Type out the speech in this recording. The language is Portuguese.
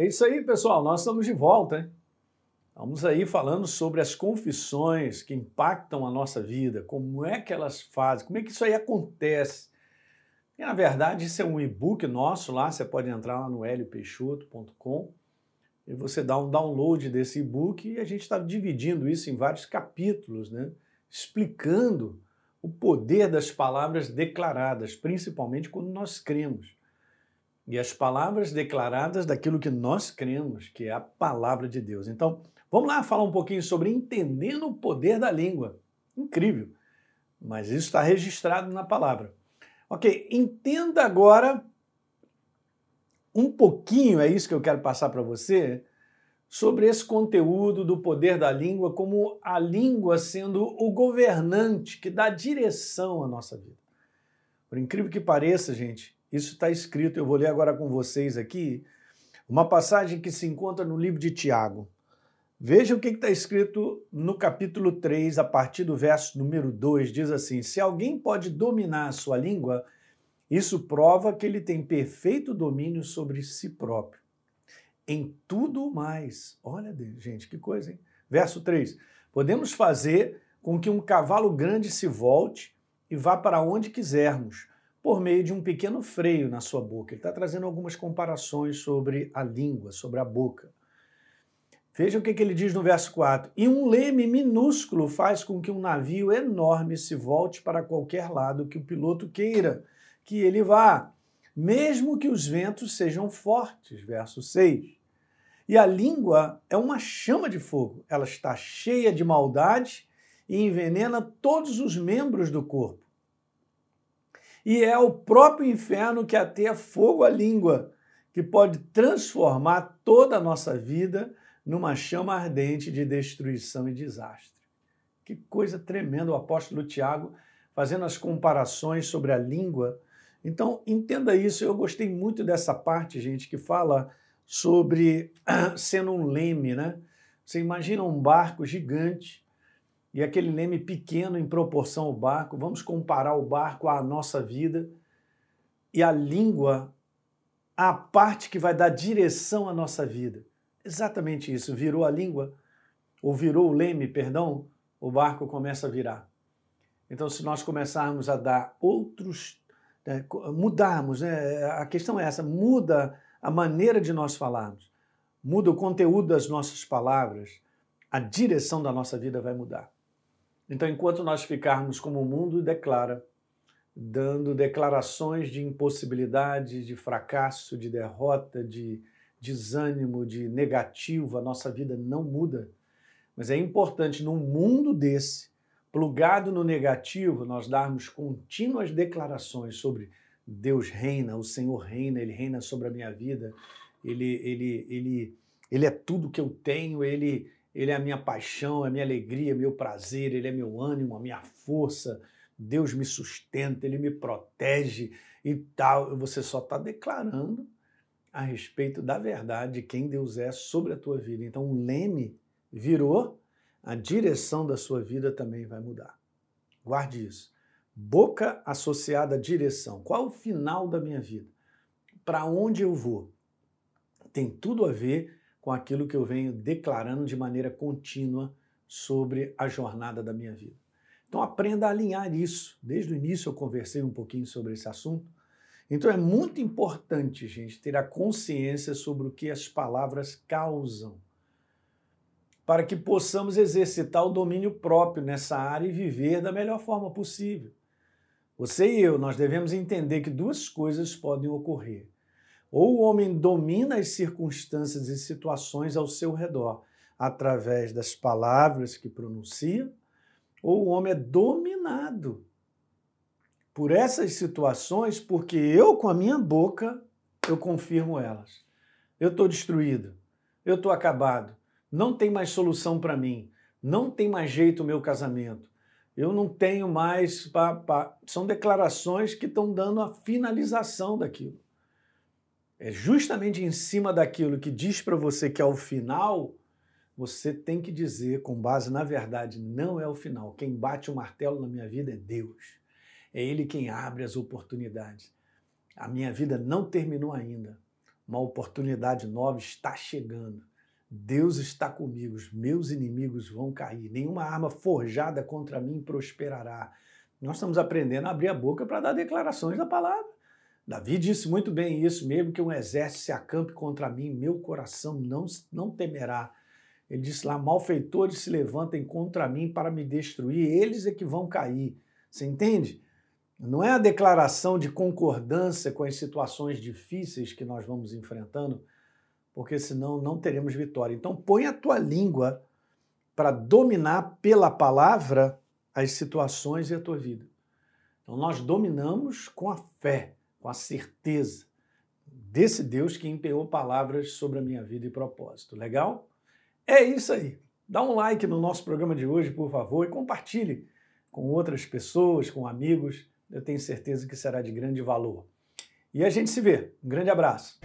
É isso aí, pessoal. Nós estamos de volta, hein? Vamos aí falando sobre as confissões que impactam a nossa vida, como é que elas fazem, como é que isso aí acontece. E, na verdade, isso é um e-book nosso lá, você pode entrar lá no heliopeixoto.com e você dá um download desse e-book e a gente está dividindo isso em vários capítulos, né? explicando o poder das palavras declaradas, principalmente quando nós cremos. E as palavras declaradas daquilo que nós cremos, que é a palavra de Deus. Então, vamos lá falar um pouquinho sobre entendendo o poder da língua. Incrível. Mas isso está registrado na palavra. Ok, entenda agora um pouquinho, é isso que eu quero passar para você, sobre esse conteúdo do poder da língua, como a língua sendo o governante que dá direção à nossa vida. Por incrível que pareça, gente, isso está escrito, eu vou ler agora com vocês aqui, uma passagem que se encontra no livro de Tiago. Veja o que está escrito no capítulo 3, a partir do verso número 2, diz assim: Se alguém pode dominar a sua língua, isso prova que ele tem perfeito domínio sobre si próprio em tudo mais. Olha, gente, que coisa, hein? Verso 3. Podemos fazer com que um cavalo grande se volte e vá para onde quisermos, por meio de um pequeno freio na sua boca. Ele está trazendo algumas comparações sobre a língua, sobre a boca. Veja o que, que ele diz no verso 4. E um leme minúsculo faz com que um navio enorme se volte para qualquer lado que o piloto queira que ele vá, mesmo que os ventos sejam fortes. Verso 6. E a língua é uma chama de fogo. Ela está cheia de maldade e envenena todos os membros do corpo. E é o próprio inferno que ateia fogo à língua, que pode transformar toda a nossa vida numa chama ardente de destruição e desastre. Que coisa tremenda o apóstolo Tiago fazendo as comparações sobre a língua. Então, entenda isso. Eu gostei muito dessa parte, gente, que fala sobre sendo um leme, né? Você imagina um barco gigante e aquele leme pequeno em proporção ao barco. Vamos comparar o barco à nossa vida e a língua a parte que vai dar direção à nossa vida. Exatamente isso. Virou a língua, ou virou o leme, perdão, o barco começa a virar. Então, se nós começarmos a dar outros, né, mudarmos, né, a questão é essa, muda a maneira de nós falarmos, muda o conteúdo das nossas palavras, a direção da nossa vida vai mudar. Então, enquanto nós ficarmos como o mundo declara, dando declarações de impossibilidade, de fracasso, de derrota, de desânimo, de negativo, a nossa vida não muda. Mas é importante, num mundo desse, plugado no negativo, nós darmos contínuas declarações sobre Deus reina, o Senhor reina, Ele reina sobre a minha vida, Ele, ele, ele, ele é tudo que eu tenho, Ele, Ele é a minha paixão, é a minha alegria, meu prazer, Ele é meu ânimo, a minha força, Deus me sustenta, Ele me protege e tal. Você só está declarando a respeito da verdade de quem Deus é sobre a tua vida. Então, o leme virou, a direção da sua vida também vai mudar. Guarde isso. Boca associada à direção. Qual é o final da minha vida? Para onde eu vou? Tem tudo a ver com aquilo que eu venho declarando de maneira contínua sobre a jornada da minha vida. Então aprenda a alinhar isso. Desde o início eu conversei um pouquinho sobre esse assunto. Então é muito importante, gente, ter a consciência sobre o que as palavras causam, para que possamos exercitar o domínio próprio nessa área e viver da melhor forma possível. Você e eu, nós devemos entender que duas coisas podem ocorrer. Ou o homem domina as circunstâncias e situações ao seu redor através das palavras que pronuncia, ou o homem é dominado por essas situações porque eu, com a minha boca, eu confirmo elas. Eu estou destruído, eu estou acabado, não tem mais solução para mim, não tem mais jeito o meu casamento, eu não tenho mais. Pá, pá. São declarações que estão dando a finalização daquilo. É justamente em cima daquilo que diz para você que é o final, você tem que dizer, com base na verdade, não é o final. Quem bate o martelo na minha vida é Deus. É Ele quem abre as oportunidades. A minha vida não terminou ainda, Uma oportunidade nova está chegando. Deus está comigo, os meus inimigos vão cair, nenhuma arma forjada contra mim prosperará. Nós estamos aprendendo a abrir a boca para dar declarações da palavra. Davi disse muito bem isso, mesmo que um exército se acampe contra mim, meu coração não, não temerá. Ele disse lá: malfeitores se levantem contra mim para me destruir, eles é que vão cair. Você entende? Não é a declaração de concordância com as situações difíceis que nós vamos enfrentando, porque senão não teremos vitória. Então põe a tua língua para dominar pela palavra as situações e a tua vida. Então nós dominamos com a fé, com a certeza desse Deus que empenhou palavras sobre a minha vida e propósito. Legal? É isso aí. Dá um like no nosso programa de hoje, por favor, e compartilhe com outras pessoas, com amigos. Eu tenho certeza que será de grande valor. E a gente se vê. Um grande abraço.